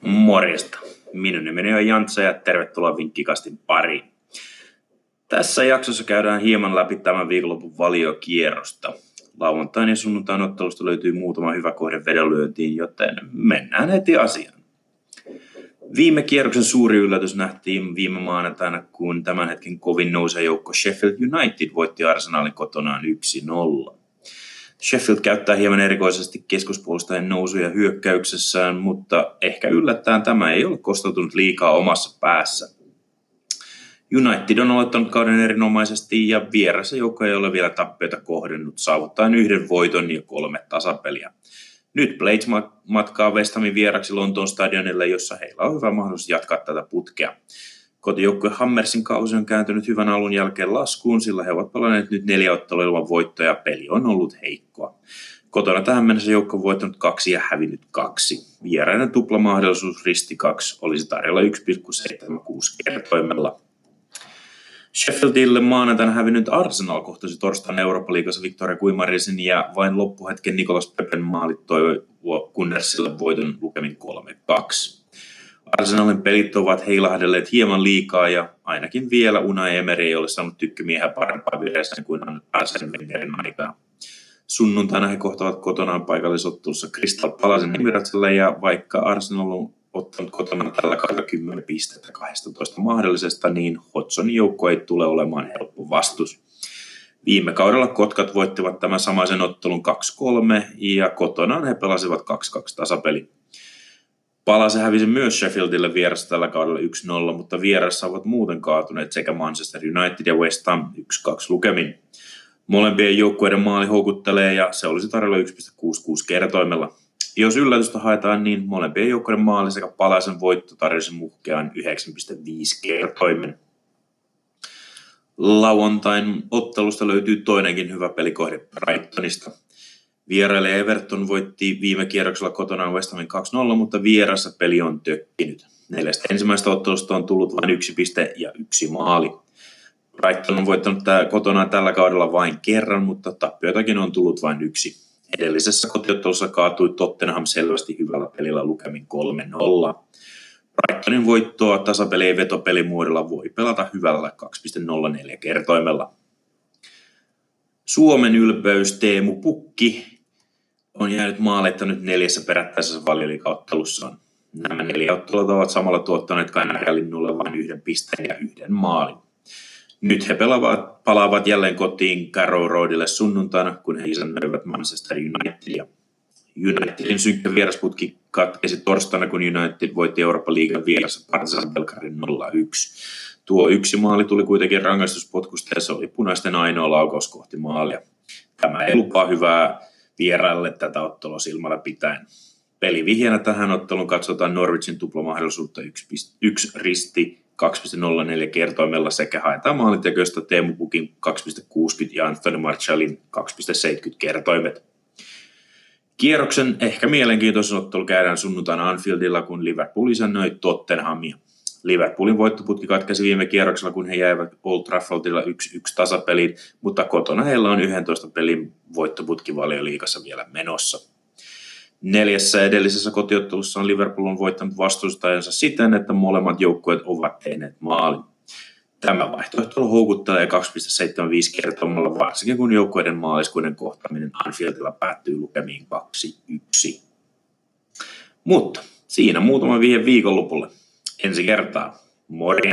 Morjesta. Minun nimeni on Jantsa ja tervetuloa Vinkkikastin pariin. Tässä jaksossa käydään hieman läpi tämän viikonlopun valiokierrosta. Lauantain ja sunnuntain ottelusta löytyy muutama hyvä kohde vedonlyöntiin, joten mennään heti asiaan. Viime kierroksen suuri yllätys nähtiin viime maanantaina, kun tämän hetken kovin nousee joukko Sheffield United voitti Arsenalin kotonaan 1-0. Sheffield käyttää hieman erikoisesti keskuspuolustajan nousuja hyökkäyksessään, mutta ehkä yllättäen tämä ei ole kostautunut liikaa omassa päässä. United on aloittanut kauden erinomaisesti ja vieressä joukko ei ole vielä tappioita kohdennut saavuttaen yhden voiton ja kolme tasapeliä. Nyt Blades matkaa West Hamin vieraksi Lontoon stadionille, jossa heillä on hyvä mahdollisuus jatkaa tätä putkea. Kotijoukkue Hammersin kausi on kääntynyt hyvän alun jälkeen laskuun, sillä he ovat palanneet nyt neljä ottelua ilman voittoja ja peli on ollut heikkoa. Kotona tähän mennessä joukko on voittanut kaksi ja hävinnyt kaksi. Vierainen tuplamahdollisuus risti kaksi olisi tarjolla 1,76 kertoimella. Sheffieldille maanantaina hävinnyt Arsenal kohtasi torstaina Eurooppa-liigassa Victoria Kuimarisin ja vain loppuhetken Nikolas Pepen maalit toivoi Kundersille voiton lukemin 3-2. Arsenalin pelit ovat heilahdelleet hieman liikaa ja ainakin vielä Unai Emery ei ole saanut tykkymiä parempaa vieressä kuin Arsene Wengerin aikaa. Sunnuntaina he kohtavat kotonaan paikallisottelussa Crystal Palacen Emiratselle ja vaikka Arsenal on ottanut kotona tällä kaudella 10 pistettä 12 mahdollisesta, niin Hodgsonin joukko ei tule olemaan helppo vastus. Viime kaudella Kotkat voittivat tämän samaisen ottelun 2-3 ja kotonaan he pelasivat 2-2 tasapeli. Palase hävisi myös Sheffieldille vieressä tällä kaudella 1-0, mutta vieressä ovat muuten kaatuneet sekä Manchester United ja West Ham 1-2 lukemin. Molempien joukkueiden maali houkuttelee ja se olisi tarjolla 1,66 kertoimella. Jos yllätystä haetaan, niin molempien joukkueiden maali sekä Palaisen voitto tarjosi muhkeaan 9,5 kertoimen. Lauantain ottelusta löytyy toinenkin hyvä pelikohde Brightonista – Vieraille Everton voitti viime kierroksella kotona West Hamin 2-0, mutta vierassa peli on tökkinyt. Neljästä ensimmäistä ottelusta on tullut vain yksi piste ja yksi maali. Brighton on voittanut tää, kotona tällä kaudella vain kerran, mutta tappioitakin on tullut vain yksi. Edellisessä kotiottelussa kaatui Tottenham selvästi hyvällä pelillä lukemin 3-0. Brightonin voittoa tasapeli ja vetopelimuodolla voi pelata hyvällä 2.04 kertoimella. Suomen ylpeys Teemu Pukki on jäänyt maalitta nyt neljässä perättäisessä valioliikauttelussaan. Nämä neljä ottelua ovat samalla tuottaneet Kainarialinnulle vain yhden pisteen ja yhden maalin. Nyt he pelaavat, palaavat jälleen kotiin Carrow Roadille sunnuntaina, kun he isännöivät Manchester Unitedia. Unitedin synkkä vierasputki katkesi torstaina, kun United voitti Euroopan liigan vieressä Partizan Belgradin 0-1. Tuo yksi maali tuli kuitenkin rangaistuspotkusta ja se oli punaisten ainoa laukaus kohti maalia. Tämä ei lupaa hyvää vieraille tätä ottelua silmällä pitäen. Pelivihjänä tähän otteluun katsotaan Norwichin tuplamahdollisuutta 1, risti 2.04 kertoimella sekä haetaan maalintekoista Teemu Pukin 2.60 ja Anthony Marshallin 2.70 kertoimet. Kierroksen ehkä mielenkiintoisen ottelu käydään sunnuntaina Anfieldilla, kun Liverpool isännöi Tottenhamia. Liverpoolin voittoputki katkesi viime kierroksella, kun he jäivät Old Traffordilla 1-1 tasapeliin, mutta kotona heillä on 11 pelin voittoputki valioliikassa vielä menossa. Neljässä edellisessä kotiottelussa on Liverpool on voittanut vastustajansa siten, että molemmat joukkueet ovat tehneet maalin. Tämä vaihtoehto houkuttelee 2,75 kertomalla, varsinkin kun joukkueiden maaliskuinen kohtaaminen Anfieldilla päättyy lukemiin 2-1. Mutta siinä muutama vihje viikonlopulle en Ziguerta, Morena.